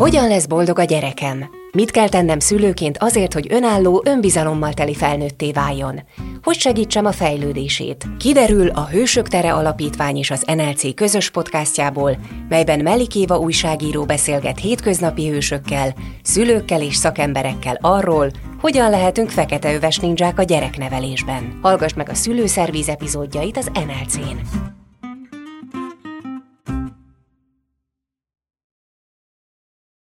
Hogyan lesz boldog a gyerekem? Mit kell tennem szülőként azért, hogy önálló, önbizalommal teli felnőtté váljon? Hogy segítsem a fejlődését? Kiderül a Hősök Tere Alapítvány és az NLC közös podcastjából, melyben Melikéva újságíró beszélget hétköznapi hősökkel, szülőkkel és szakemberekkel arról, hogyan lehetünk feketeöves nincsák a gyereknevelésben. Hallgass meg a szülőszervíz epizódjait az NLC-n.